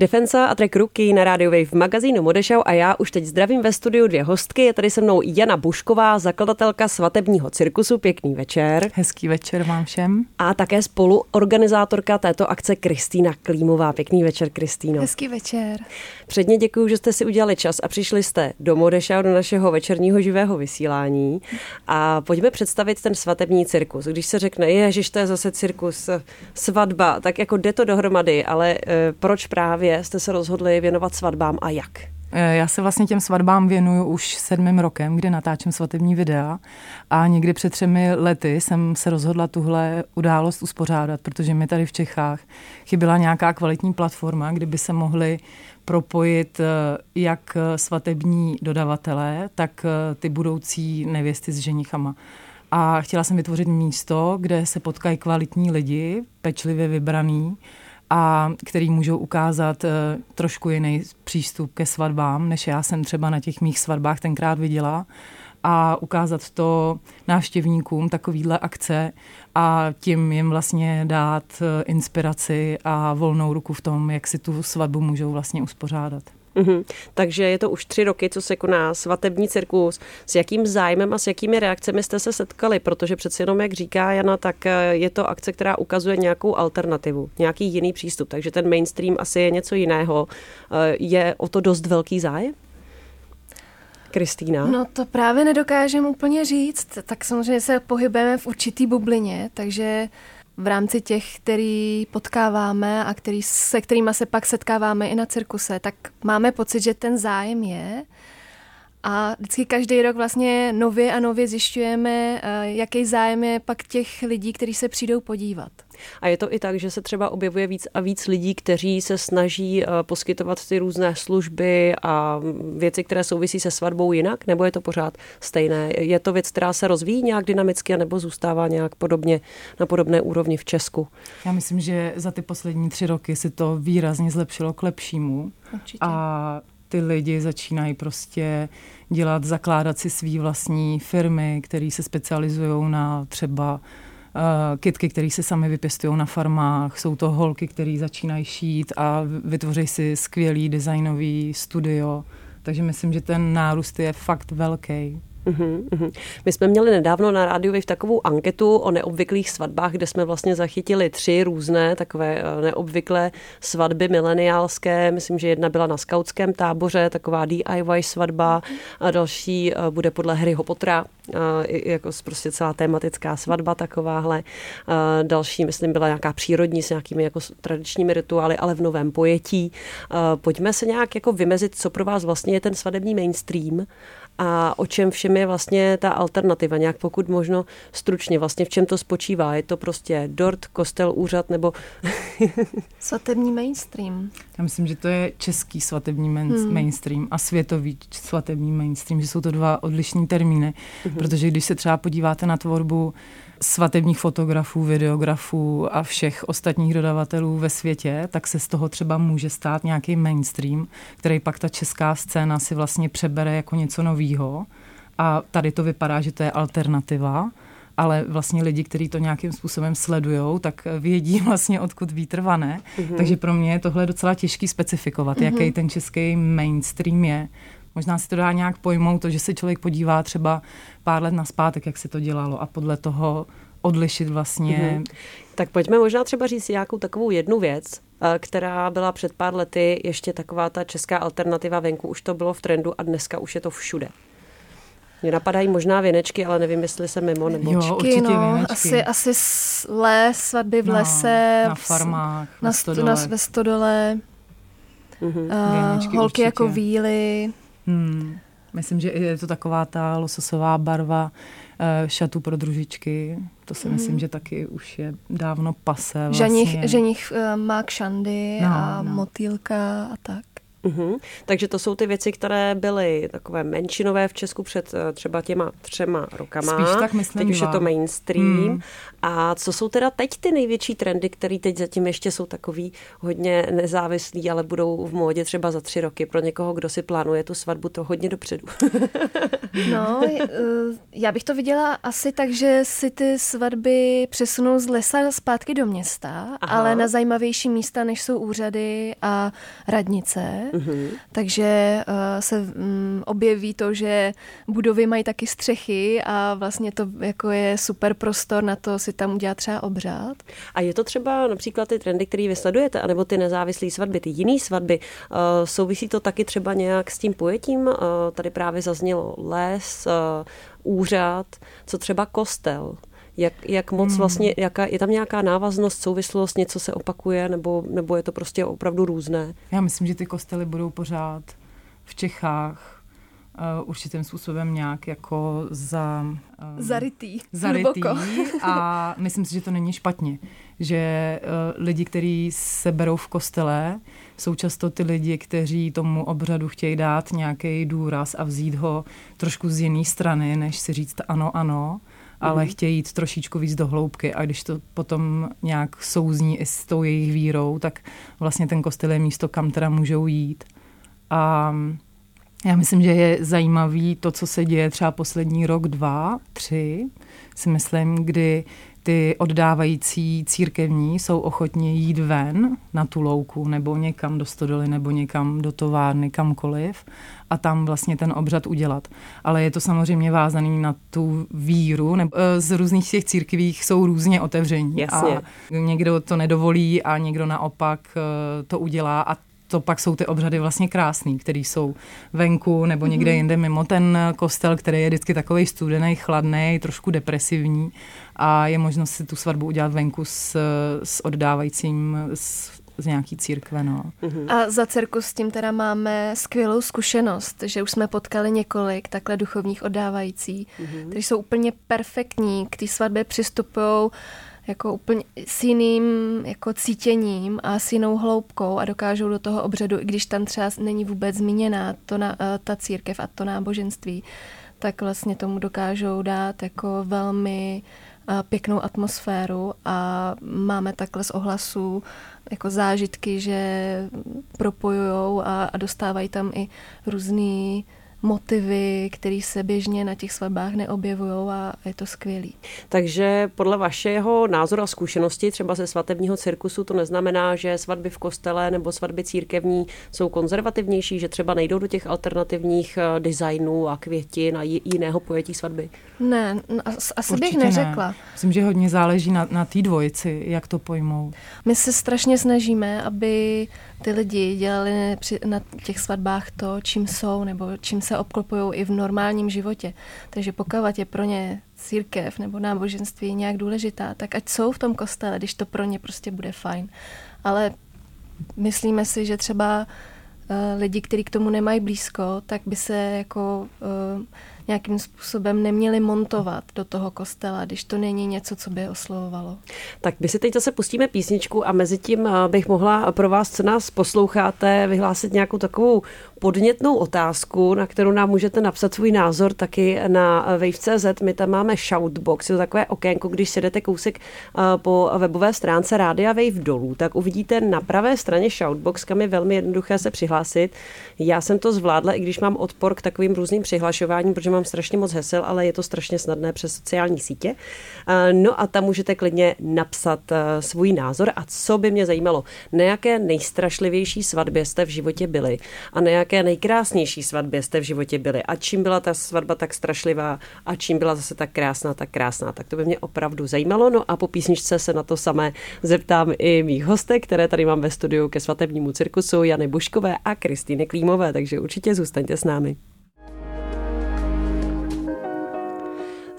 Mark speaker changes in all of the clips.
Speaker 1: Defensa a track Ruky na Radio Wave v magazínu Modešau a já už teď zdravím ve studiu dvě hostky. Je tady se mnou Jana Bušková, zakladatelka svatebního cirkusu. Pěkný večer.
Speaker 2: Hezký večer vám všem.
Speaker 1: A také spoluorganizátorka této akce Kristýna Klímová. Pěkný večer, Kristýno.
Speaker 3: Hezký večer.
Speaker 1: Předně děkuji, že jste si udělali čas a přišli jste do Modešau, do našeho večerního živého vysílání. A pojďme představit ten svatební cirkus. Když se řekne, je, to je zase cirkus, svatba, tak jako jde to dohromady, ale e, proč právě jste se rozhodli věnovat svatbám a jak?
Speaker 2: E, já se vlastně těm svatbám věnuju už sedmým rokem, kdy natáčím svatební videa a někdy před třemi lety jsem se rozhodla tuhle událost uspořádat, protože mi tady v Čechách chyběla nějaká kvalitní platforma, kde by se mohli propojit e, jak svatební dodavatelé, tak ty budoucí nevěsty s ženichama. A chtěla jsem vytvořit místo, kde se potkají kvalitní lidi, pečlivě vybraný, a který můžou ukázat uh, trošku jiný přístup ke svatbám, než já jsem třeba na těch mých svatbách tenkrát viděla a ukázat to návštěvníkům takovýhle akce a tím jim vlastně dát uh, inspiraci a volnou ruku v tom, jak si tu svatbu můžou vlastně uspořádat.
Speaker 1: Mm-hmm. Takže je to už tři roky, co se koná svatební cirkus. S jakým zájmem a s jakými reakcemi jste se setkali? Protože přeci jenom, jak říká Jana, tak eh, je to akce, která ukazuje nějakou alternativu, nějaký jiný přístup. Takže ten mainstream asi je něco jiného. Eh, je o to dost velký zájem? Kristýna?
Speaker 3: No to právě nedokážeme úplně říct. Tak samozřejmě se pohybujeme v určitý bublině, takže v rámci těch, který potkáváme a který, se kterými se pak setkáváme i na cirkuse, tak máme pocit, že ten zájem je. A vždycky každý rok vlastně nově a nově zjišťujeme, eh, jaký zájem je pak těch lidí, kteří se přijdou podívat.
Speaker 1: A je to i tak, že se třeba objevuje víc a víc lidí, kteří se snaží eh, poskytovat ty různé služby a věci, které souvisí se svatbou jinak, nebo je to pořád stejné? Je to věc, která se rozvíjí nějak dynamicky, nebo zůstává nějak podobně na podobné úrovni v Česku?
Speaker 2: Já myslím, že za ty poslední tři roky se to výrazně zlepšilo k lepšímu.
Speaker 3: Určitě.
Speaker 2: A ty lidi začínají prostě dělat, zakládat si svý vlastní firmy, které se specializují na třeba uh, kitky, které se sami vypěstují na farmách. Jsou to holky, které začínají šít a vytvoří si skvělý designový studio. Takže myslím, že ten nárůst je fakt velký.
Speaker 1: Uhum, uhum. My jsme měli nedávno na rádiu v takovou anketu o neobvyklých svatbách, kde jsme vlastně zachytili tři různé takové eh, neobvyklé svatby mileniálské. Myslím, že jedna byla na skautském táboře, taková DIY svatba, a další eh, bude podle Harryho Pottera, eh, jako prostě celá tematická svatba takováhle. Další, myslím, byla nějaká přírodní s nějakými jako tradičními rituály, ale v novém pojetí. Pojďme se nějak jako vymezit, co pro vás vlastně je ten svadební mainstream a o čem všem je vlastně ta alternativa, nějak pokud možno stručně, vlastně v čem to spočívá. Je to prostě dort, kostel, úřad nebo...
Speaker 3: svatební mainstream.
Speaker 2: Já myslím, že to je český svatební main, hmm. mainstream a světový svatební mainstream, že jsou to dva odlišní termíny, hmm. protože když se třeba podíváte na tvorbu svatebních fotografů, videografů a všech ostatních dodavatelů ve světě, tak se z toho třeba může stát nějaký mainstream, který pak ta česká scéna si vlastně přebere jako něco novýho. A tady to vypadá, že to je alternativa, ale vlastně lidi, kteří to nějakým způsobem sledují, tak vědí vlastně, odkud vítr vane. Mm-hmm. Takže pro mě je tohle docela těžký specifikovat, mm-hmm. jaký ten český mainstream je. Možná si to dá nějak pojmout, to, že se člověk podívá třeba pár let naspátek, jak se to dělalo a podle toho odlišit vlastně. Mm-hmm.
Speaker 1: Tak pojďme možná třeba říct nějakou takovou jednu věc, eh, která byla před pár lety ještě taková ta česká alternativa venku, už to bylo v trendu a dneska už je to všude. Mě napadají možná věnečky, ale nevím, jestli se mimo nebo...
Speaker 2: Jo, určitě no, věnečky.
Speaker 3: asi, asi les, svatby v no, lese.
Speaker 2: Na farmách,
Speaker 3: na, na stodole. Na, ve stodole. Mm-hmm. Uh, holky určitě. jako víly.
Speaker 2: Hmm. Myslím, že je to taková ta lososová barva uh, šatu pro družičky. To si hmm. myslím, že taky už je dávno pase. Vlastně.
Speaker 3: Ženich, ženich má kšandy no, a no. motýlka a tak.
Speaker 1: Uh-huh. Takže to jsou ty věci, které byly takové menšinové v Česku před uh, třeba těma třema rokama.
Speaker 2: Spíš tak myslím
Speaker 1: Teď už je to mainstream. Hmm. A co jsou teda teď ty největší trendy, které teď zatím ještě jsou takový hodně nezávislí, ale budou v módě třeba za tři roky pro někoho, kdo si plánuje tu svatbu to hodně dopředu?
Speaker 3: no, eh, já bych to viděla asi tak, že si ty svatby přesunou z lesa zpátky do města, Aha. ale na zajímavější místa, než jsou úřady a radnice. Uh-huh. Takže uh, se um, objeví to, že budovy mají taky střechy a vlastně to jako je super prostor na to si tam udělat třeba obřád.
Speaker 1: A je to třeba například ty trendy, které vysledujete, anebo ty nezávislé svatby, ty jiné svatby, uh, souvisí to taky třeba nějak s tím pojetím? Uh, tady právě zaznělo les, uh, úřad, co třeba kostel. Jak, jak moc hmm. vlastně, jaká, je tam nějaká návaznost, souvislost, něco se opakuje, nebo, nebo je to prostě opravdu různé?
Speaker 2: Já myslím, že ty kostely budou pořád v Čechách uh, určitým způsobem nějak jako za...
Speaker 3: Um, zarytý.
Speaker 2: Zarytý a myslím si, že to není špatně. Že uh, lidi, kteří se berou v kostele, jsou často ty lidi, kteří tomu obřadu chtějí dát nějaký důraz a vzít ho trošku z jiné strany, než si říct ano, ano ale mm. chtějí jít trošičku víc do hloubky a když to potom nějak souzní i s tou jejich vírou, tak vlastně ten kostel je místo, kam teda můžou jít. A já myslím, že je zajímavý to, co se děje třeba poslední rok, dva, tři, si myslím, kdy ty oddávající církevní jsou ochotně jít ven na tu louku nebo někam do stodoly nebo někam do továrny, kamkoliv a tam vlastně ten obřad udělat. Ale je to samozřejmě vázaný na tu víru, nebo e, z různých těch církvích jsou různě otevření.
Speaker 1: Jasně.
Speaker 2: A někdo to nedovolí a někdo naopak e, to udělá a to pak jsou ty obřady vlastně krásný, které jsou venku nebo někde mm-hmm. jinde mimo ten kostel, který je vždycky takový studený, chladný, trošku depresivní a je možnost si tu svatbu udělat venku s, s oddávajícím, s z nějaký církve. No.
Speaker 3: Uh-huh. A za cirkus s tím teda máme skvělou zkušenost, že už jsme potkali několik takhle duchovních oddávající, uh-huh. kteří jsou úplně perfektní, k té svatbě přistupují jako úplně s jiným jako cítěním a s jinou hloubkou a dokážou do toho obřadu, i když tam třeba není vůbec zmíněná to na, eh, ta církev a to náboženství, tak vlastně tomu dokážou dát jako velmi eh, pěknou atmosféru a máme takhle z ohlasů jako zážitky, že propojujou a, a dostávají tam i různý motivy, které se běžně na těch svatbách neobjevují a je to skvělý.
Speaker 1: Takže podle vašeho názoru a zkušenosti třeba ze svatebního cirkusu to neznamená, že svatby v kostele nebo svatby církevní jsou konzervativnější, že třeba nejdou do těch alternativních eh, designů a květin a jiného pojetí svatby?
Speaker 3: Ne, asi Určitě bych neřekla.
Speaker 2: Ne. Myslím, že hodně záleží na, na té dvojici, jak to pojmou.
Speaker 3: My se strašně snažíme, aby ty lidi dělali na těch svatbách to, čím jsou nebo čím se obklopují i v normálním životě. Takže pokud je pro ně církev nebo náboženství nějak důležitá, tak ať jsou v tom kostele, když to pro ně prostě bude fajn. Ale myslíme si, že třeba uh, lidi, kteří k tomu nemají blízko, tak by se jako uh, nějakým způsobem neměli montovat do toho kostela, když to není něco, co by oslovovalo.
Speaker 1: Tak my si teď zase pustíme písničku a mezi tím eh, bych mohla pro vás, co nás posloucháte, vyhlásit nějakou takovou podnětnou otázku, na kterou nám můžete napsat svůj názor taky na Wave.cz. My tam máme shoutbox, je to takové okénko, když sedete kousek eh, po webové stránce Rádia Wave dolů, tak uvidíte na pravé straně shoutbox, kam je velmi jednoduché se přihlásit. Já jsem to zvládla, i když mám odpor k takovým různým přihlašováním, protože mám strašně moc hesel, ale je to strašně snadné přes sociální sítě. Eh, no a tam můžete klidně napsat eh, svůj názor a co by mě zajímalo, na jaké nejstrašlivější svatbě jste v životě byli a na jaké nejkrásnější svatbě jste v životě byli a čím byla ta svatba tak strašlivá a čím byla zase tak krásná, tak krásná. Tak to by mě opravdu zajímalo. No a po písničce se na to samé zeptám i mých hostek, které tady mám ve studiu ke svatebnímu cirkusu, Jany Buškové a Kristýny Klímové, takže určitě zůstaňte s námi.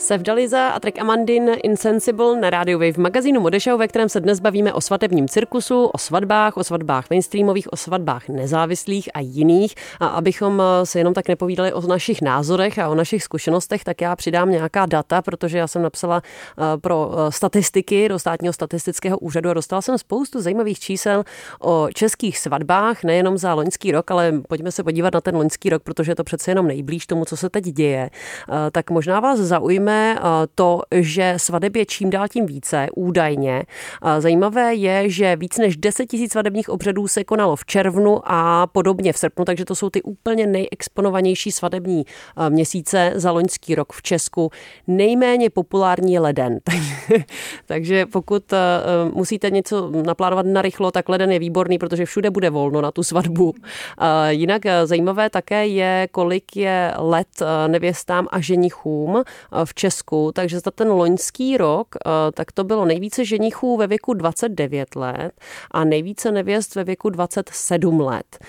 Speaker 1: Sevdaliza a track Amandin Insensible na rádiu Wave magazínu Modešau, ve kterém se dnes bavíme o svatebním cirkusu, o svatbách, o svatbách mainstreamových, o svatbách nezávislých a jiných. A abychom eh, se jenom tak nepovídali o našich názorech a o našich zkušenostech, tak já přidám nějaká data, protože já jsem napsala eh, pro eh, statistiky do státního statistického úřadu a dostala jsem spoustu zajímavých čísel o českých svatbách, nejenom za loňský rok, ale pojďme se podívat na ten loňský rok, protože je to přece jenom nejblíž tomu, co se teď děje. Tak možná vás zaujme vidíme eh, to, že svadeb je čím dál tím více, údajně. Eh, zajímavé je, že víc než 10 tisíc svadebních obřadů se konalo v červnu a podobně v srpnu, takže to jsou ty úplně nejexponovanější svadební eh, měsíce za loňský rok v Česku. Nejméně populární je leden. takže pokud musíte něco naplánovat na rychlo, tak leden je výborný, protože všude bude volno na tu svatbu. Jinak zajímavé také je, kolik je let nevěstám a ženichům v Česku, takže za ten loňský rok, eh, tak to bylo nejvíce ženichů ve věku 29 let a nejvíce nevěst ve věku 27 let.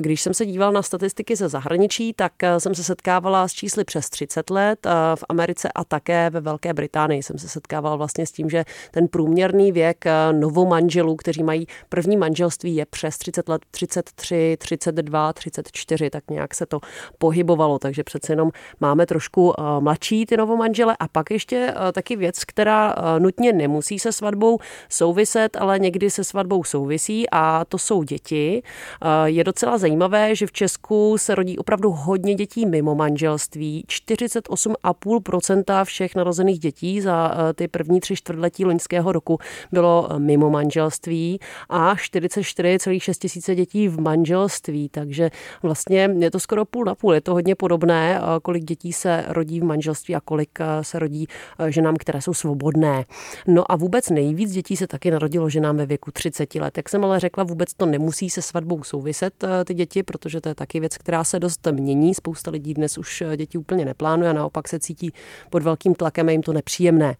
Speaker 1: Když jsem se díval na statistiky ze zahraničí, tak eh, jsem se setkávala s čísly přes 30 let v Americe a také ve Velké Británii jsem se setkávala vlastně s tím, že ten průměrný věk eh, novomanželů, kteří mají první manželství, je přes 30 let, 33, 32, 34, tak nějak se to pohybovalo, takže přece jenom máme trošku mladší ty novomanželé manžele. A pak ještě eh, taky věc, která eh, nutně nemusí se svatbou souviset, ale někdy se svatbou souvisí a to jsou děti. Eh, je docela zajímavé, že v Česku se rodí opravdu hodně dětí mimo manželství. 48,5% všech narozených dětí za ty první tři čtvrtletí loňského roku bylo mimo manželství a 44,6 tisíce dětí v manželství, takže vlastně je to skoro půl na půl. Je to hodně podobné, kolik dětí se rodí v manželství a kolik se rodí eh, ženám, které jsou svobodné. No a vůbec nejvíc dětí se taky narodilo ženám ve věku 30 let. Jak jsem ale řekla, vůbec to nemusí se svatbou souviset eh, ty děti, protože to je taky věc, která se dost mění. Spousta lidí dnes už eh, děti úplně neplánuje a naopak se cítí pod velkým tlakem a jim to nepříjemné.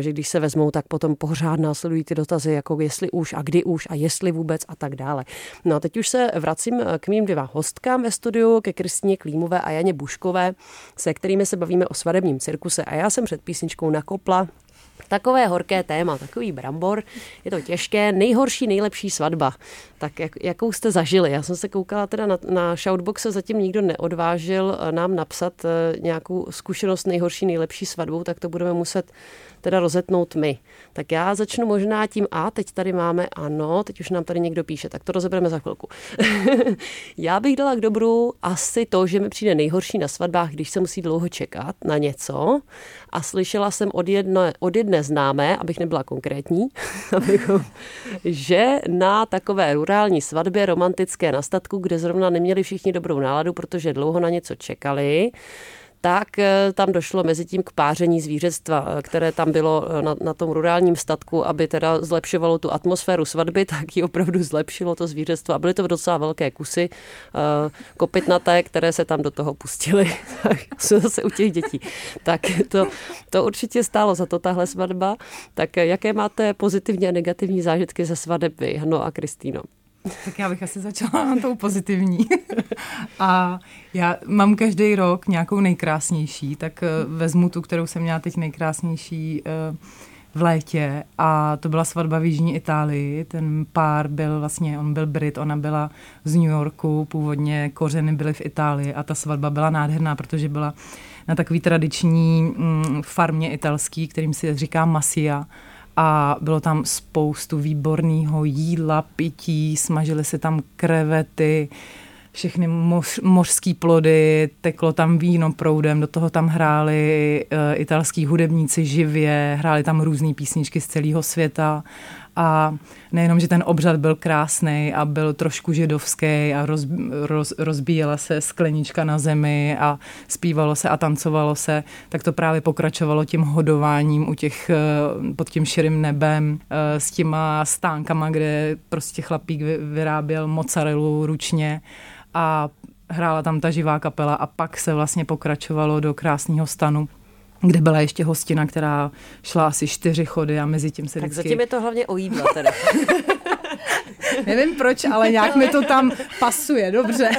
Speaker 1: Že když se vezmou, tak potom pořád následují ty dotazy, jako jestli už a kdy už a jestli vůbec a tak dále. No a teď už se vracím k mým dvěma hostkám ve studiu, ke Kristině Klímové a Janě Buškové, se kterými se bavíme o svadebním cirkuse a já jsem před písničkou nakopla Takové horké téma, takový brambor, je to těžké, nejhorší, nejlepší svatba. Tak jak, jakou jste zažili? Já jsem se koukala teda na, na Shoutboxe, zatím nikdo neodvážil eh, nám napsat eh, nějakou zkušenost nejhorší, nejlepší svatbou, tak to budeme muset teda rozetnout my. Tak já začnu možná tím A, teď tady máme ano, teď už nám tady někdo píše, tak to rozebereme za chvilku. já bych dala k dobru asi to, že mi přijde nejhorší na svatbách, když se musí dlouho čekat na něco a slyšela jsem od jedné, od známé, abych nebyla konkrétní, že na takové rurální svatbě romantické na statku, kde zrovna neměli všichni dobrou náladu, protože dlouho na něco čekali, tak eh, tam došlo mezi tím k páření zvířectva, eh, které tam bylo eh, na, na tom rurálním statku, aby teda zlepšovalo tu atmosféru svatby, tak ji opravdu zlepšilo to zvířectvo a byly to docela velké kusy kopytnaté, které se tam do toho pustily. Jsou zase u těch dětí. Tak to, to určitě stálo za to tahle svatba. Tak jaké máte pozitivní a negativní zážitky ze svadeby, Hano a Kristýno?
Speaker 2: Tak já bych asi začala tou pozitivní. A já mám každý rok nějakou nejkrásnější, tak eh, vezmu tu, kterou jsem měla teď nejkrásnější eh, v létě a to byla svatba v Jižní Itálii. Ten pár byl vlastně, on byl Brit, ona byla z New Yorku, původně kořeny byly v Itálii a ta svatba byla nádherná, protože byla na takový tradiční mm, farmě italský, kterým se říká Masia a bylo tam spoustu výborného jídla, pití, smažily se tam krevety, všechny moř, mořský plody, teklo tam víno proudem, do toho tam hráli uh, italský hudebníci živě, hráli tam různé písničky z celého světa a nejenom, že ten obřad byl krásný a byl trošku židovský a roz, roz, rozbíjela se sklenička na zemi a zpívalo se a tancovalo se, tak to právě pokračovalo tím hodováním u těch, eh, pod tím širým nebem eh, s těma stánkama, kde prostě chlapík vyráběl mozzarellu ručně a hrála tam ta živá kapela a pak se vlastně pokračovalo do krásného stanu kde byla ještě hostina, která šla asi čtyři chody a mezi tím se
Speaker 1: Tak zatím je to hlavně o jídla teda.
Speaker 2: Nevím proč, ale nějak mi to tam pasuje, dobře.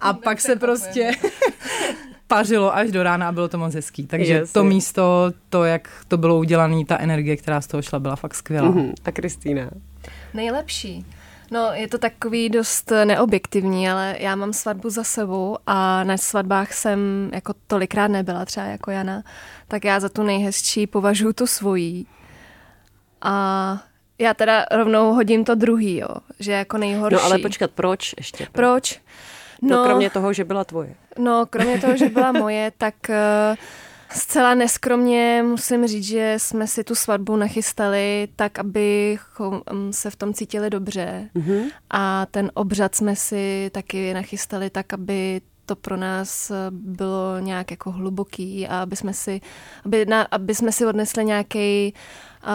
Speaker 2: A pak se prostě pařilo až do rána a bylo to moc hezký. Takže Jasně. to místo, to, jak to bylo udělané, ta energie, která z toho šla, byla fakt skvělá. Mm-hmm.
Speaker 1: A Kristýna?
Speaker 3: Nejlepší. No, je to takový dost neobjektivní, ale já mám svatbu za sebou a na svatbách jsem jako tolikrát nebyla, třeba jako Jana, tak já za tu nejhezčí považuji tu svojí. A já teda rovnou hodím to druhý, jo, že jako nejhorší.
Speaker 1: No ale počkat, proč ještě?
Speaker 3: Proč?
Speaker 1: No, no kromě toho, že byla tvoje.
Speaker 3: No, kromě toho, že byla moje, tak uh, Zcela neskromně musím říct, že jsme si tu svatbu nachystali tak, abychom mm, se v tom cítili dobře. Mm-hmm. A ten obřad jsme si taky nachystali tak, aby to pro nás bylo nějak jako hluboký a aby jsme si, aby, na, aby jsme si odnesli nějaký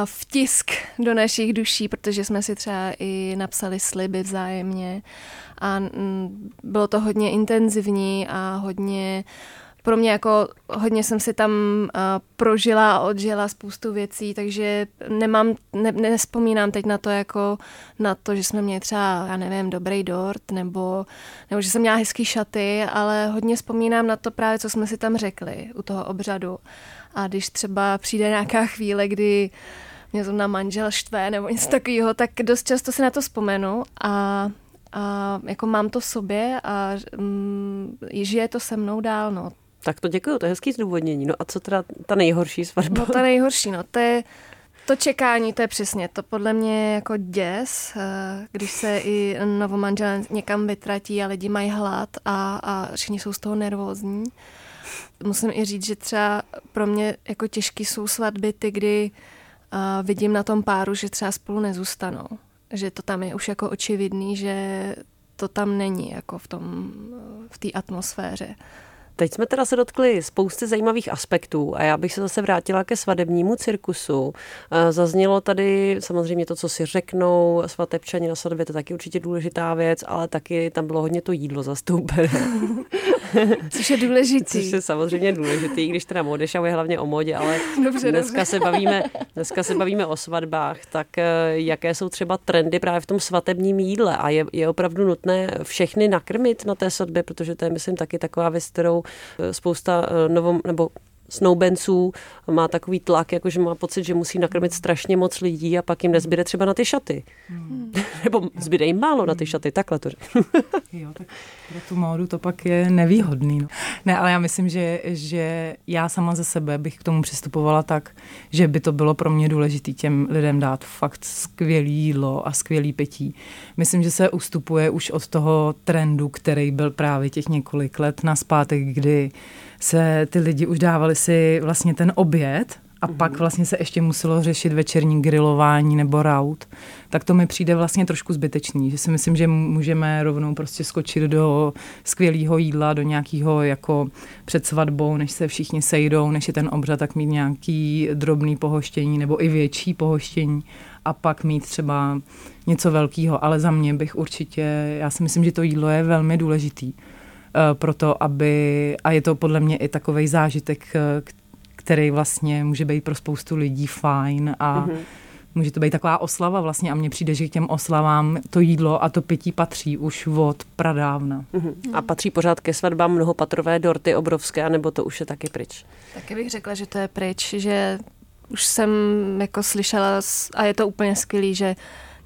Speaker 3: vtisk do našich duší, protože jsme si třeba i napsali sliby vzájemně a mm, bylo to hodně intenzivní a hodně uh, pro mě jako hodně jsem si tam uh, prožila a odžila spoustu věcí, takže nemám, ne, nespomínám teď na to jako na to, že jsme měli třeba, já nevím, dobrý dort, nebo, nebo že jsem měla hezký šaty, ale hodně vzpomínám na to právě, co jsme si tam řekli u toho obřadu. A když třeba přijde nějaká chvíle, kdy mě na manžel štve nebo něco takového, tak dost často si na to vzpomenu a a jako mám to v sobě a mm, žije to se mnou dál, no.
Speaker 1: Tak to děkuju, to je hezký zdůvodnění. No a co teda ta nejhorší svatba?
Speaker 3: No ta nejhorší, no to je to čekání, to je přesně to podle mě jako děs, eh, když se i novomanžel někam vytratí a lidi mají hlad a, a všichni jsou z toho nervózní. Musím i říct, že třeba pro mě jako těžký jsou svatby ty, kdy uh, vidím na tom páru, že třeba spolu nezůstanou. Že to tam je už jako očividný, že to tam není jako v tom, v té atmosféře.
Speaker 1: Teď jsme teda se dotkli spousty zajímavých aspektů a já bych se zase vrátila ke svadebnímu cirkusu. Eh, zaznělo tady samozřejmě to, co si řeknou svatebčani na svatbě, to je taky určitě důležitá věc, ale taky tam bylo hodně to jídlo zastoupené.
Speaker 3: Což je důležitý.
Speaker 1: Což je samozřejmě důležitý, když teda modeš a je hlavně o modě, ale dobře, dneska, dobře. Se bavíme, dneska se bavíme o svatbách, tak eh, jaké jsou třeba trendy právě v tom svatebním jídle a je, je opravdu nutné všechny nakrmit na té svatbě, protože to je, myslím, taky taková věc, kterou eh, spousta eh, novom, nebo snoubenců má takový tlak, jako že má pocit, že musí nakrmit strašně moc lidí a pak jim nezbyde třeba na ty šaty. Hmm. Nebo zbyde jim málo na ty šaty, takhle to
Speaker 2: Jo, tak pro tu módu to pak je nevýhodný. No. Ne, ale já myslím, že, že já sama ze sebe bych k tomu přistupovala tak, že by to bylo pro mě důležité těm lidem dát fakt skvělý jídlo a skvělý pití. Myslím, že se ustupuje už od toho trendu, který byl právě těch několik let na zpátek, kdy se ty lidi už dávali si vlastně ten oběd a mm-hmm. pak vlastně se ještě muselo řešit večerní grilování nebo raut, tak to mi přijde vlastně trošku zbytečný, že si myslím, že můžeme rovnou prostě skočit do skvělého jídla, do nějakého jako před svatbou, než se všichni sejdou, než je ten obřad, tak mít nějaký drobný pohoštění nebo i větší pohoštění a pak mít třeba něco velkého, ale za mě bych určitě, já si myslím, že to jídlo je velmi důležitý Eh, pro to, aby, a je to podle mě i takový zážitek, eh, který vlastně může být pro spoustu lidí fajn a mm-hmm. může to být taková oslava vlastně a mně přijde, že k těm oslavám to jídlo a to pití patří už od pradávna.
Speaker 1: Mm-hmm. A patří pořád ke svatbám mnohopatrové dorty obrovské, nebo to už je taky pryč?
Speaker 3: Taky bych řekla, že to je pryč, že už jsem jako slyšela a je to úplně skvělý, že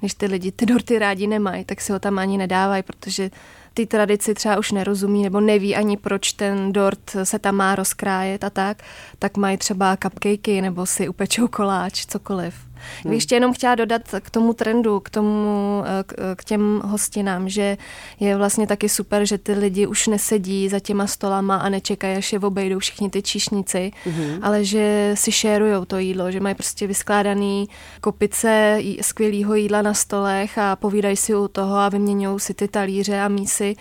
Speaker 3: když ty lidi ty dorty rádi nemají, tak si ho tam ani nedávají, protože ty tradici třeba už nerozumí nebo neví ani proč ten dort se tam má rozkrájet a tak, tak mají třeba cupcakey nebo si upečou koláč, cokoliv. Hmm. Ještě jenom chtěla dodat k tomu trendu, k tomu, eh, k těm hostinám, že je vlastně taky super, že ty lidi už nesedí za těma stolama a nečekají, až je obejdou všichni ty číšníci, hmm. ale že si šérujou to jídlo, že mají prostě vyskládaný kopice skvělého jídla na stolech a povídají si u toho a vyměňují si ty talíře a mísy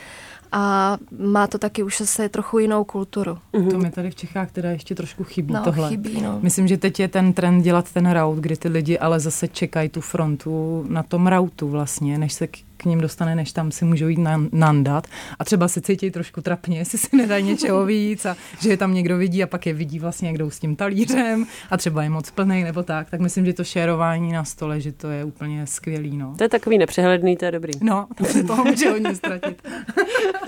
Speaker 3: a má to taky už zase trochu jinou kulturu.
Speaker 2: Mm-hmm. To mi tady v Čechách teda ještě trošku chybí
Speaker 3: no,
Speaker 2: tohle.
Speaker 3: Chybí, no.
Speaker 2: Myslím, že teď je ten trend dělat ten rout, kdy ty lidi ale zase čekají tu frontu na tom routu vlastně, než se k k ním dostane, než tam si můžou jít nandat. A třeba se cítí trošku trapně, jestli si nedají něčeho víc a že je tam někdo vidí a pak je vidí vlastně, jak jdou s tím talířem a třeba je moc plný nebo tak. Tak myslím, že to šérování na stole, že to je úplně skvělý. No.
Speaker 1: To je takový nepřehledný, to je dobrý.
Speaker 2: No, to se toho může hodně ztratit.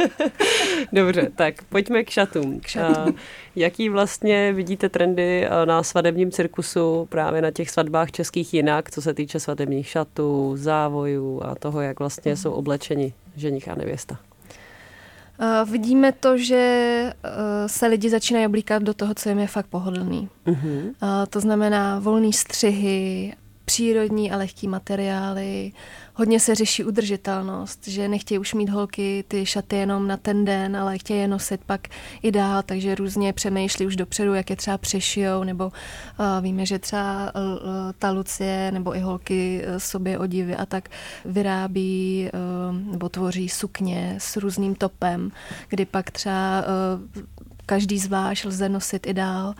Speaker 1: Dobře, tak pojďme k šatům. K šatům. Jaký vlastně vidíte trendy na svatebním cirkusu právě na těch svatbách českých jinak, co se týče svatebních šatů, závojů a toho, jak vlastně jsou oblečeni ženich a nevěsta?
Speaker 3: Uh, vidíme to, že uh, se lidi začínají oblíkat do toho, co jim je fakt pohodlný. Uh-huh. Uh, to znamená volné střihy, přírodní a lehký materiály. Hodně se řeší udržitelnost, že nechtějí už mít holky ty šaty jenom na ten den, ale chtějí je nosit pak i dál, takže různě přemýšlí už dopředu, jak je třeba přešijou, nebo uh, víme, že třeba uh, ta Lucie nebo i holky uh, sobě odivy a tak vyrábí uh, nebo tvoří sukně s různým topem, kdy pak třeba uh, každý zvlášť lze nosit i dál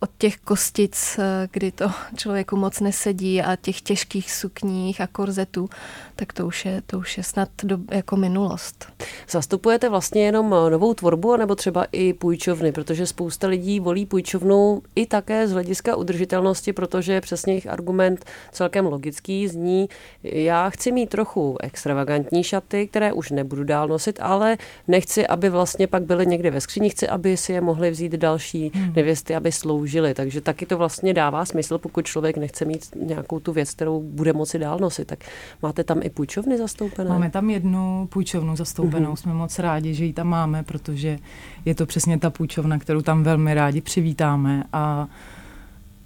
Speaker 3: od těch kostic, eh, kdy to člověku moc nesedí a těch těžkých sukních a korzetů, tak to už je, to už je snad do, jako minulost.
Speaker 1: Zastupujete vlastně jenom eh, novou tvorbu, nebo třeba i půjčovny, protože spousta lidí volí půjčovnu i také z hlediska udržitelnosti, protože je přesně jejich argument celkem logický, zní, já chci mít trochu extravagantní šaty, které už nebudu dál nosit, ale nechci, aby vlastně pak byly někde ve skříni, chci, aby si je mohli vzít další hmm. nevěsty, aby sloužily. Takže taky to vlastně dává smysl, pokud člověk nechce mít nějakou tu věc, kterou bude moci dál nosit. Tak máte tam i půjčovny zastoupené?
Speaker 2: Máme tam jednu půjčovnu zastoupenou, uh-huh. jsme moc rádi, že ji tam máme, protože je to přesně ta půjčovna, kterou tam velmi rádi přivítáme a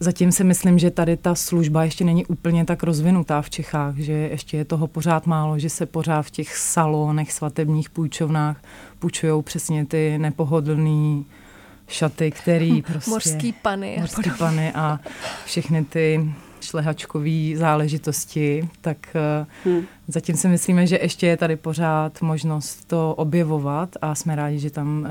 Speaker 2: Zatím si myslím, že tady ta služba ještě není úplně tak rozvinutá v Čechách, že ještě je toho pořád málo, že se pořád v těch salonech, svatebních půjčovnách půjčují přesně ty nepohodlný šaty, který prostě...
Speaker 3: Morský pany.
Speaker 2: Morský pany a všechny ty šlehačkové záležitosti, tak eh, hmm. zatím si myslíme, že ještě je tady pořád možnost to objevovat a jsme rádi, že tam eh,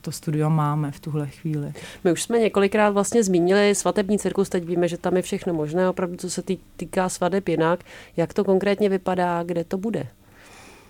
Speaker 2: to studio máme v tuhle chvíli.
Speaker 1: My už jsme několikrát vlastně zmínili svatební cirkus, teď víme, že tam je všechno možné, opravdu co se týká svadeb jinak. Jak to konkrétně vypadá, kde to bude?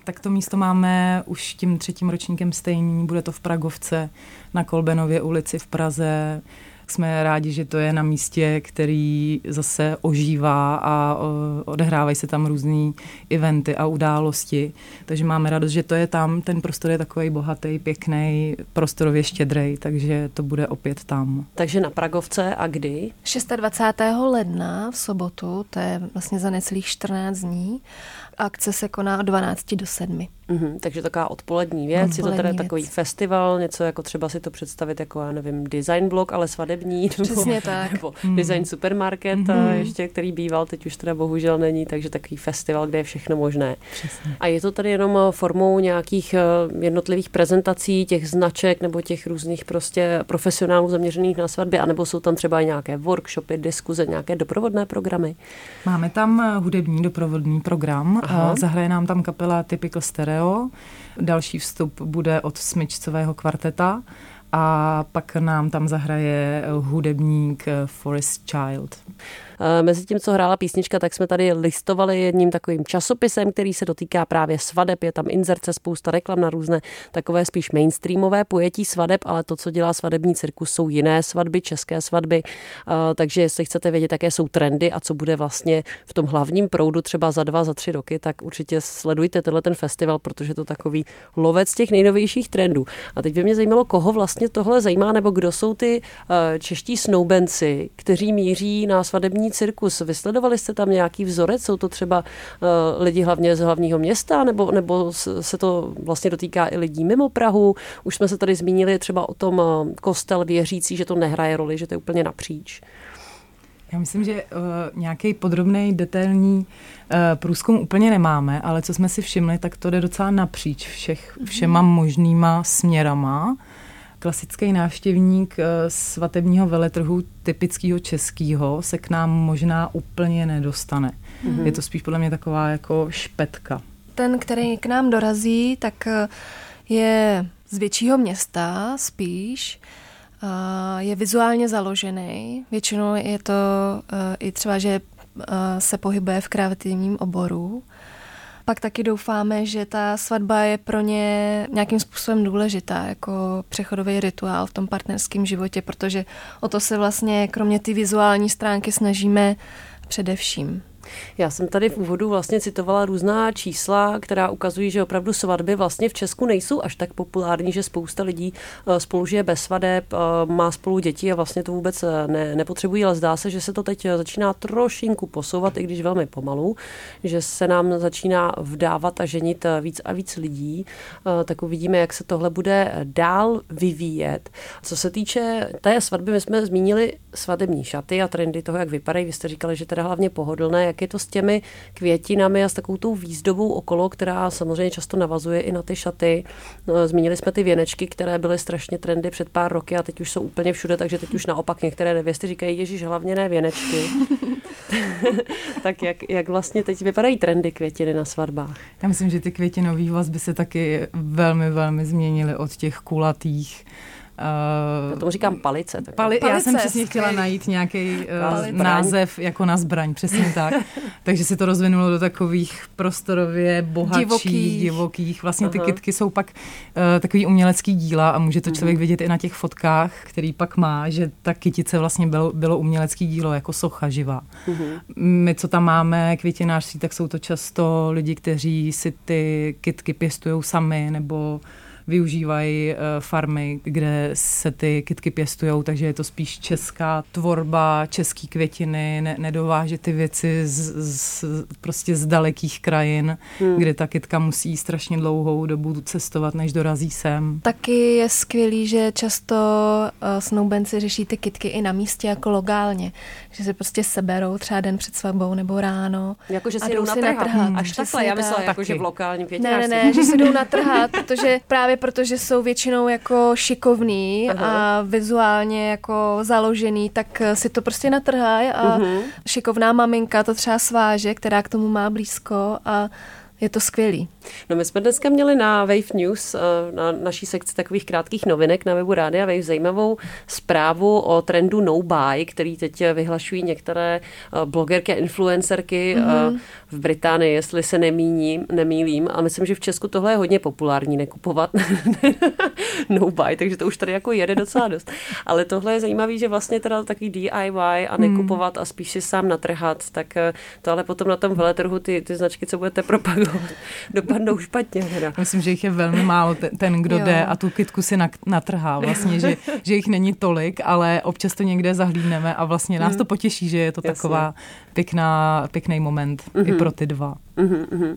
Speaker 2: Tak to místo máme už tím třetím ročníkem stejný, bude to v Pragovce na Kolbenově ulici v Praze jsme rádi, že to je na místě, který zase ožívá a odehrávají se tam různé eventy a události. Takže máme radost, že to je tam. Ten prostor je takový bohatý, pěkný, prostorově štědrý, takže to bude opět tam.
Speaker 1: Takže na Pragovce a kdy?
Speaker 3: 26. ledna v sobotu, to je vlastně za necelých 14 dní. Akce se koná od 12 do 7.
Speaker 1: Mm-hmm, takže taková odpolední věc, odpolední je to teda věc. takový festival, něco jako třeba si to představit jako, já nevím, design blog, ale svadební,
Speaker 3: Přesně nebo, tak.
Speaker 1: nebo mm. design supermarket, mm-hmm. ještě, který býval, teď už teda bohužel není, takže takový festival, kde je všechno možné. Přesně. A je to tady jenom eh, formou nějakých eh, jednotlivých prezentací, těch značek nebo těch různých prostě profesionálů zaměřených na svatby, anebo jsou tam třeba nějaké workshopy, diskuze, nějaké doprovodné programy?
Speaker 2: Máme tam eh, hudební doprovodný program, Aha. zahraje nám tam kapela Typical Stereo. Další vstup bude od smyčcového kvarteta a pak nám tam zahraje hudebník Forest Child.
Speaker 1: Eh, mezi tím, co hrála písnička, tak jsme tady listovali jedním takovým časopisem, který se dotýká právě svadeb. Je tam inzerce, spousta reklam na různé takové spíš mainstreamové pojetí svadeb, ale to, co dělá svadební cirkus, jsou jiné svatby, české svatby. Eh, takže jestli chcete vědět, jaké jsou trendy a co bude vlastně v tom hlavním proudu třeba za dva, za tři roky, tak určitě sledujte tenhle ten festival, protože to takový lovec těch nejnovějších trendů. A teď by mě zajímalo, koho vlastně tohle zajímá, nebo kdo jsou ty eh, čeští snoubenci, kteří míří na svadební cirkus. Vysledovali jste tam nějaký vzorec? Jsou to třeba uh, lidi hlavně z hlavního města, nebo, nebo se to vlastně dotýká i lidí mimo Prahu? Už jsme se tady zmínili třeba o tom uh, kostel věřící, že to nehraje roli, že to je úplně napříč.
Speaker 2: Já myslím, že uh, nějaký podrobný, detailní uh, průzkum úplně nemáme, ale co jsme si všimli, tak to jde docela napříč všech, všema možnýma směrama klasický návštěvník eh, svatebního veletrhu typického českého se k nám možná úplně nedostane. Mm-hmm. Je to spíš podle mě taková jako špetka.
Speaker 3: Ten, který k nám dorazí, tak eh, je z většího města spíš, eh, je vizuálně založený. Většinou je to i třeba, že se pohybuje v kreativním oboru pak taky doufáme, že ta svatba je pro ně nějakým způsobem důležitá, jako přechodový rituál v tom partnerském životě, protože o to se vlastně kromě ty vizuální stránky snažíme především.
Speaker 1: Já jsem tady v úvodu vlastně citovala různá čísla, která ukazují, že opravdu svatby vlastně v Česku nejsou až tak populární, že spousta lidí eh, spolu žije bez svadeb, eh, má spolu děti a vlastně to vůbec eh, ne, nepotřebují, ale zdá se, že se to teď začíná trošinku posouvat, i když velmi pomalu, že se nám začíná vdávat a ženit víc a víc lidí, tak uvidíme, jak se tohle bude dál vyvíjet. Co se týče té svatby, my jsme zmínili svatební šaty a trendy toho, jak vypadají. Vy jste říkali, že teda hlavně pohodlné, jak je to s těmi květinami a s takovou tou výzdobou okolo, která samozřejmě často navazuje i na ty šaty. No, zmínili jsme ty věnečky, které byly strašně trendy před pár roky a teď už jsou úplně všude, takže teď už naopak některé nevěsty říkají, ježiš, hlavně ne věnečky. tak jak, jak vlastně teď vypadají trendy květiny na svatbách?
Speaker 2: Já myslím, že ty květinové vazby se taky velmi, velmi změnily od těch kulatých
Speaker 1: Uh, tomu říkám palice. Tak
Speaker 2: pali, palice. Já jsem přesně chtěla najít nějaký uh, název jako na zbraň, přesně tak. Takže se to rozvinulo do takových prostorově bohatších, divokých. divokých. Vlastně ty kitky jsou pak uh, takový umělecký díla a může to člověk uh-huh. vidět i na těch fotkách, který pak má, že ta kytice vlastně bylo, bylo umělecký dílo jako socha živá. Uh-huh. My, co tam máme květinářství, tak jsou to často lidi, kteří si ty kitky pěstují sami nebo využívají eh, farmy, kde se ty kytky pěstují, takže je to spíš česká tvorba, český květiny, ne, nedováže ty věci z, z, prostě z dalekých krajin, hmm. kde ta kytka musí strašně dlouhou dobu cestovat, než dorazí sem.
Speaker 3: Taky je skvělý, že často uh, snoubenci řeší ty kytky i na místě jako lokálně, že se prostě seberou třeba den před svatbou nebo ráno.
Speaker 1: Jako, že si jdou natrhat. natrhat. Hmm. Až takhle, já myslela, jako, že v lokálním
Speaker 3: Ne, ne, ne, že si jdou natrhat, protože právě protože jsou většinou jako šikovný Aha. a vizuálně jako založený, tak si to prostě natrhají a uh-huh. šikovná maminka to třeba sváže, která k tomu má blízko a je to skvělý.
Speaker 1: No my jsme dneska měli na Wave News, eh, na naší sekci takových krátkých novinek na webu Rádia Wave, zajímavou zprávu o trendu No Buy, který teď vyhlašují některé eh, blogerky a influencerky mm-hmm. v Británii, jestli se nemíním, nemýlím. A myslím, že v Česku tohle je hodně populární, nekupovat No Buy, takže to už tady jako jede docela dost. Ale tohle je zajímavé, že vlastně teda takový DIY a nekupovat mm. a spíš si sám natrhat, tak to ale potom na tom veletrhu ty, ty značky, co budete propagovat, dopadnou špatně. Teda.
Speaker 2: Myslím, že jich je velmi málo ten, ten kdo jo. jde a tu kytku si natrhá vlastně, že, že jich není tolik, ale občas to někde zahlídneme a vlastně nás to hmm. potěší, že je to Jasně. taková pěkná, pěkný moment mm-hmm. i mhm. pro ty dva.
Speaker 1: Mm-hmm.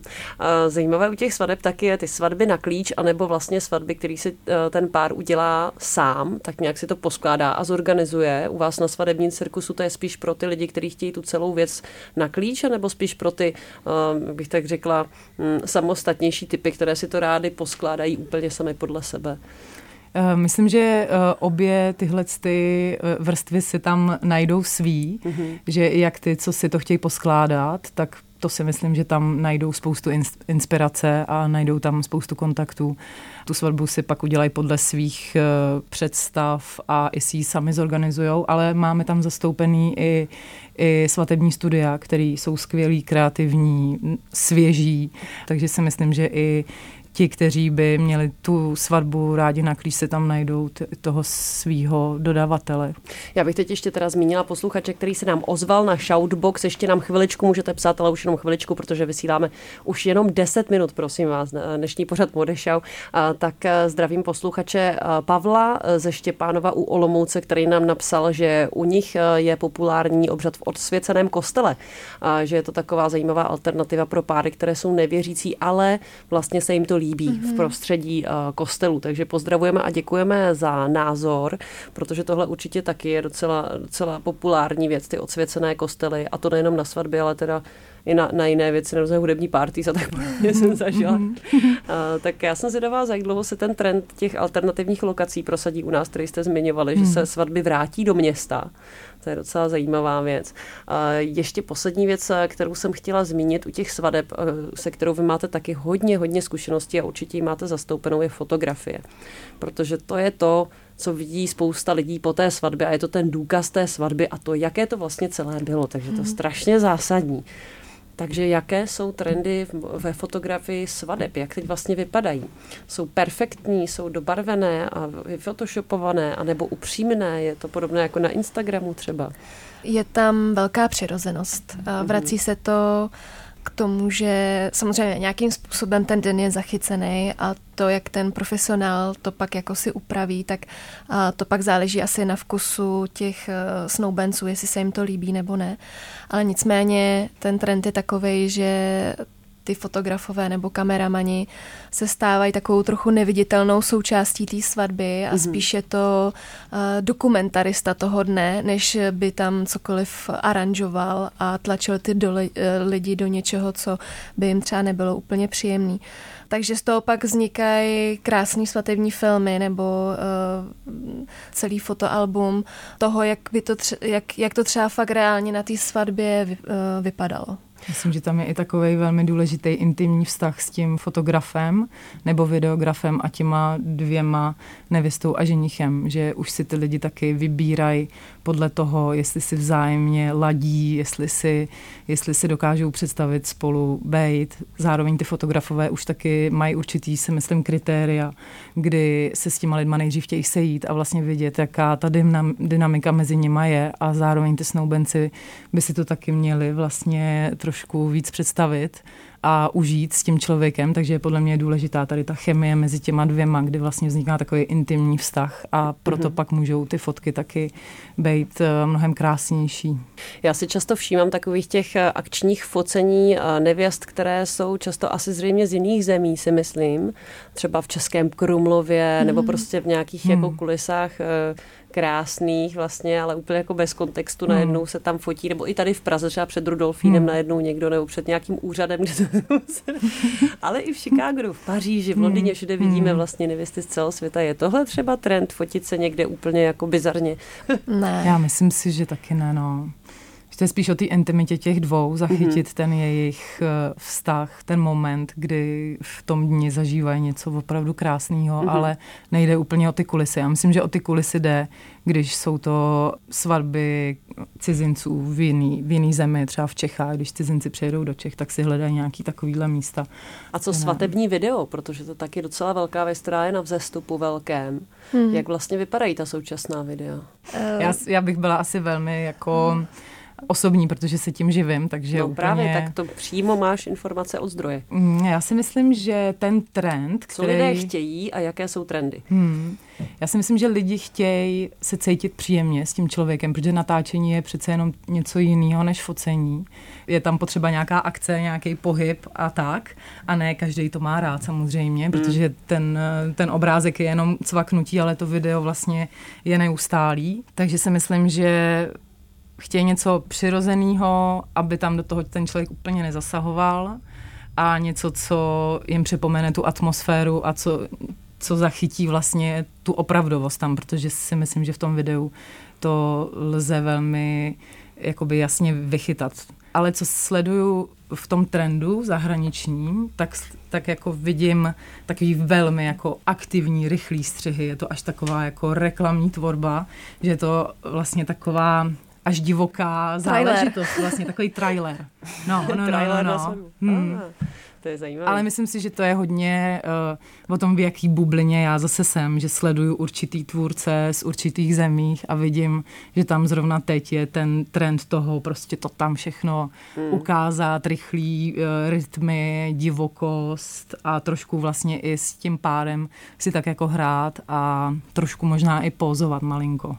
Speaker 1: Zajímavé u těch svadeb taky je ty svatby na klíč, anebo vlastně svatby, který si eh, ten pár udělá sám, tak nějak si to poskládá a zorganizuje. U vás na svadebním cirkusu to je spíš pro ty lidi, kteří chtějí tu celou věc na klíč, nebo spíš pro ty, eh, bych tak řekla, hm, samostatnější typy, které si to rády poskládají úplně sami podle sebe.
Speaker 2: Eh, myslím, že eh, obě tyhle ty eh, vrstvy si tam najdou svý, mm-hmm. že jak ty, co si to chtějí poskládat, tak to si myslím, že tam najdou spoustu inspirace a najdou tam spoustu kontaktů. Tu svatbu si pak udělají podle svých představ a i si ji sami zorganizují, ale máme tam zastoupený i, i svatební studia, které jsou skvělí, kreativní, svěží, takže si myslím, že i ti, kteří by měli tu svatbu rádi na klíč, se tam najdou t- toho svého dodavatele.
Speaker 1: Já bych teď ještě teda zmínila posluchače, který se nám ozval na Shoutbox. Ještě nám chviličku můžete psát, ale už jenom chviličku, protože vysíláme už jenom 10 minut, prosím vás, dnešní pořad Modešau. Tak eh, zdravím posluchače eh, Pavla eh, ze Štěpánova u Olomouce, který nám napsal, že u nich je populární obřad v odsvěceném kostele. Že je to taková zajímavá alternativa pro páry, které jsou nevěřící, ale vlastně se jim to líbí mm-hmm. v mhm. prostředí uh, kostelu. Takže pozdravujeme a děkujeme za názor, protože tohle určitě taky je docela, docela populární věc, ty odsvěcené kostely. A to nejenom na svatbě, ale teda i na, na jiné věci, na různé hudební party a tak podobně jsem zažila. uh, tak já jsem zvědavá, za jak dlouho se ten trend těch alternativních lokací prosadí u nás, který jste zmiňovali, že se mhm. svatby vrátí do města. To je docela zajímavá věc. A ještě poslední věc, kterou jsem chtěla zmínit u těch svadeb, eh, se kterou vy máte taky hodně, hodně zkušeností a určitě ji máte zastoupenou, je fotografie. Protože to je to, co vidí spousta lidí po té svatbě a je to ten důkaz té svatby a to, jaké to vlastně celé bylo. Takže to je strašně zásadní. Takže jaké jsou trendy ve fotografii svadeb? Jak teď vlastně vypadají? Jsou perfektní, jsou dobarvené a vyfotoshopované, anebo upřímné? Je to podobné jako na Instagramu třeba?
Speaker 3: Je tam velká přirozenost. Mhm. Vrací se to k tomu, že samozřejmě nějakým způsobem ten den je zachycený a to, jak ten profesionál to pak jako si upraví, tak to pak záleží asi na vkusu těch e, snoubenců, jestli se jim to líbí nebo ne. Ale nicméně ten trend je takový, že ty fotografové nebo kameramani se stávají takovou trochu neviditelnou součástí té svatby a mm-hmm. spíše to uh, dokumentarista toho dne, než by tam cokoliv aranžoval a tlačil ty do, uh, lidi do něčeho, co by jim třeba nebylo úplně příjemný. Takže z toho pak vznikají krásné svatební filmy nebo uh, celý fotoalbum toho, jak, by to tře- jak, jak to třeba fakt reálně na té svatbě vy, uh, vypadalo.
Speaker 2: Myslím, že tam je i takový velmi důležitý intimní vztah s tím fotografem nebo videografem a těma dvěma nevěstou a ženichem, že už si ty lidi taky vybírají podle toho, jestli si vzájemně ladí, jestli si, jestli si dokážou představit spolu bejt. Zároveň ty fotografové už taky mají určitý, si myslím, kritéria, kdy se s těma lidma nejdřív chtějí sejít a vlastně vidět, jaká ta dynamika mezi nimi je a zároveň ty snoubenci by si to taky měli vlastně trošku víc představit a užít s tím člověkem, takže podle mě je důležitá tady ta chemie mezi těma dvěma, kdy vlastně vzniká takový intimní vztah a proto mm-hmm. pak můžou ty fotky taky být eh, mnohem krásnější.
Speaker 1: Já si často všímám takových těch eh, akčních focení eh, nevěst, které jsou často asi zřejmě z jiných zemí, si myslím, třeba v Českém Krumlově mm. nebo prostě v nějakých mm. jako kulisách krásných vlastně, ale úplně jako bez kontextu najednou se tam fotí, nebo i tady v Praze třeba před Rudolfínem mm. najednou někdo, nebo před nějakým úřadem, kde to ale i v Chicagu, v Paříži, v Londýně, hmm. všude vidíme hmm. vlastně nevěsty z celého světa. Je tohle třeba trend fotit se někde úplně jako bizarně?
Speaker 2: ne. Já myslím si, že taky ne, no. Že to je spíš o té intimitě těch dvou, zachytit mm-hmm. ten jejich eh, vztah, ten moment, kdy v tom dni zažívají něco opravdu krásného, mm-hmm. ale nejde úplně o ty kulisy. Já myslím, že o ty kulisy jde, když jsou to svatby cizinců v jiný, v jiný zemi, třeba v Čechách, když cizinci přijedou do Čech, tak si hledají nějaký takovýhle místa.
Speaker 1: A co svatební video, protože to taky docela velká věc, která je na vzestupu velkém. Hmm. Jak vlastně vypadají ta současná videa?
Speaker 2: Já, já bych byla asi velmi jako... Hmm osobní, protože se tím živím, takže
Speaker 1: no
Speaker 2: úplně...
Speaker 1: právě, tak to přímo máš informace od zdroje.
Speaker 2: Mm, já si myslím, že ten trend,
Speaker 1: který... Co lidé chtějí a jaké jsou trendy?
Speaker 2: Hmm. Já si myslím, že lidi chtějí se cítit příjemně s tím člověkem, protože natáčení je přece jenom něco jiného než focení. Je tam potřeba nějaká akce, nějaký pohyb a tak. A ne každý to má rád samozřejmě, hmm. protože ten, ten obrázek je jenom cvaknutí, ale to video vlastně je neustálý. Takže si myslím, že chtějí něco přirozeného, aby tam do toho ten člověk úplně nezasahoval a něco, co jim připomene tu atmosféru a co, co zachytí vlastně tu opravdovost tam, protože si myslím, že v tom videu to lze velmi jakoby jasně vychytat. Ale co sleduju v tom trendu zahraničním, tak, tak jako vidím takový velmi jako aktivní, rychlý střihy. Je to až taková jako reklamní tvorba, že je to vlastně taková až divoká záležitost, vlastně takový trailer. No, no, no, no, no. Hmm.
Speaker 1: To je zajímavé.
Speaker 2: Ale myslím si, že to je hodně uh, o tom, v jaký bublině já zase jsem, že sleduju určitý tvůrce z určitých zemích a vidím, že tam zrovna teď je ten trend toho prostě to tam všechno hmm. ukázat, rychlý uh, rytmy, divokost a trošku vlastně i s tím párem si tak jako hrát a trošku možná i pozovat malinko.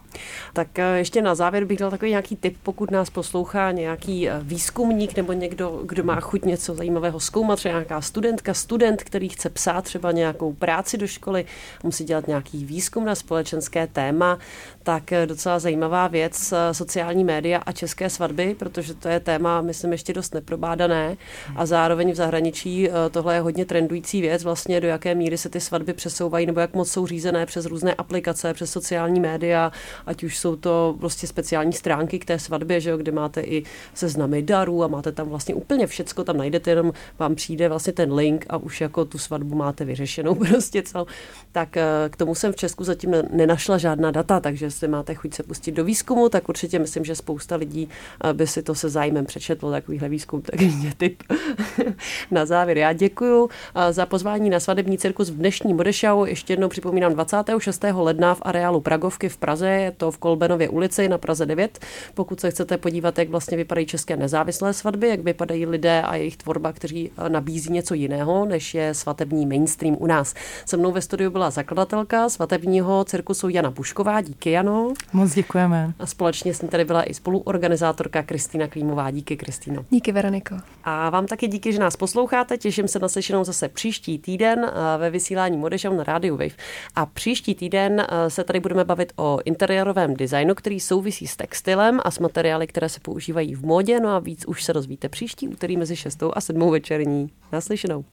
Speaker 1: Tak uh, ještě na závěr bych dal takový nějaký tip, pokud nás poslouchá nějaký výzkumník nebo někdo, kdo má chuť něco zajímavého zkoumat, třeba nějaká studentka, student, který chce psát třeba nějakou práci do školy, musí dělat nějaký výzkum na společenské téma, tak docela zajímavá věc sociální média a české svatby, protože to je téma, myslím, ještě dost neprobádané a zároveň v zahraničí eh, tohle je hodně trendující věc, vlastně do jaké míry se ty svatby přesouvají nebo jak moc jsou řízené přes různé aplikace, přes sociální média, ať už jsou to prostě speciální stránky k té svatbě, že jo, kde máte i seznamy darů a máte tam vlastně úplně všecko, tam najdete, jenom vám přijde vlastně ten link a už jako tu svatbu máte vyřešenou prostě celou. Tak eh, k tomu jsem v Česku zatím nenašla žádná data, takže jestli máte chuť se pustit do výzkumu, tak určitě myslím, že spousta lidí eh, by si to se zájmem přečetlo, takovýhle výzkum, tak mě tip na závěr. Já děkuji eh, za pozvání na svatební cirkus v dnešní Modešau. Ještě jednou připomínám 26. ledna v areálu Pragovky v Praze, je to v Kolbenově ulici na Praze 9. Pokud se chcete podívat, jak vlastně vypadají české nezávislé svatby, jak vypadají lidé a jejich tvorba, kteří eh, nabízí něco jiného, než je svatební mainstream u nás. Se mnou ve studiu byla zakladatelka svatebního cirkusu Jana Pušková. Díky, Jano.
Speaker 2: Moc děkujeme.
Speaker 1: A společně s ní tady byla i spoluorganizátorka Kristýna Klímová. Díky, Kristýno.
Speaker 3: Díky, Veroniko.
Speaker 1: A vám taky díky, že nás posloucháte. Těším se na slyšenou zase příští týden eh, ve vysílání Modešau na rádiu Wave. A příští týden eh, se tady budeme bavit o interiérovém designu, který souvisí s textilem a s materiály, které se používají v módě. No a víc už se rozvíte příští úterý mezi 6 a 7 večerní. Naslyšenou.